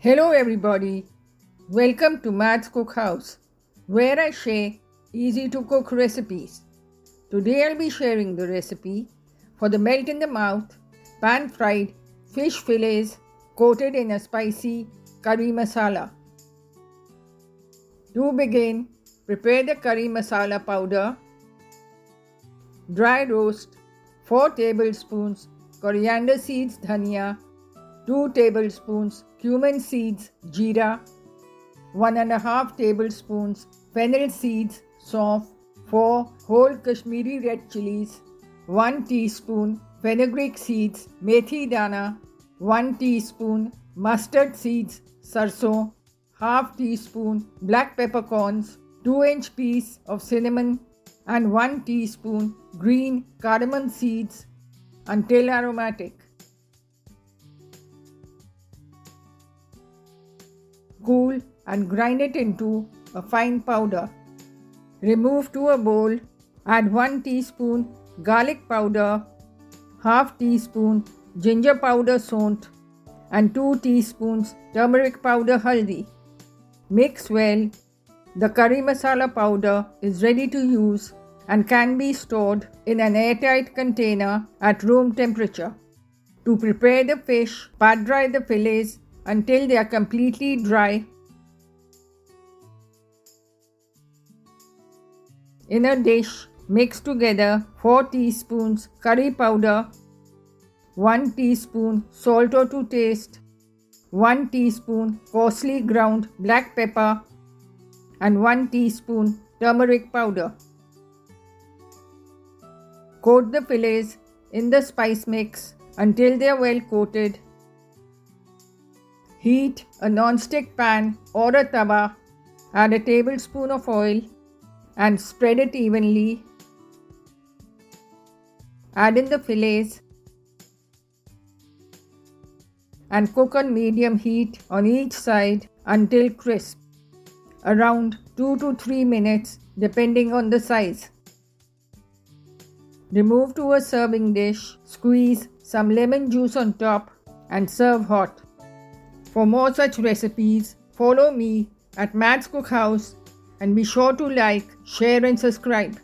Hello, everybody. Welcome to Matt's Cookhouse, where I share easy to cook recipes. Today, I'll be sharing the recipe for the melt in the mouth, pan fried fish fillets coated in a spicy curry masala. To begin, prepare the curry masala powder, dry roast 4 tablespoons coriander seeds dhania 2 tablespoons cumin seeds jeera 1 and a half tablespoons fennel seeds saunf 4 whole kashmiri red chilies 1 teaspoon fenugreek seeds methi dana 1 teaspoon mustard seeds sarso half teaspoon black peppercorns 2 inch piece of cinnamon and 1 teaspoon green cardamom seeds until aromatic. And grind it into a fine powder. Remove to a bowl, add 1 teaspoon garlic powder, half teaspoon ginger powder sont and 2 teaspoons turmeric powder haldi. Mix well. The curry masala powder is ready to use and can be stored in an airtight container at room temperature. To prepare the fish, pat dry the fillets until they are completely dry. In a dish, mix together 4 teaspoons curry powder, 1 teaspoon salt or to taste, 1 teaspoon coarsely ground black pepper, and 1 teaspoon turmeric powder. Coat the fillets in the spice mix until they are well coated. Heat a non-stick pan or a tawa. Add a tablespoon of oil and spread it evenly. Add in the fillets and cook on medium heat on each side until crisp, around 2 to 3 minutes depending on the size. Remove to a serving dish, squeeze some lemon juice on top, and serve hot. For more such recipes, follow me at Matt's Cookhouse and be sure to like, share, and subscribe.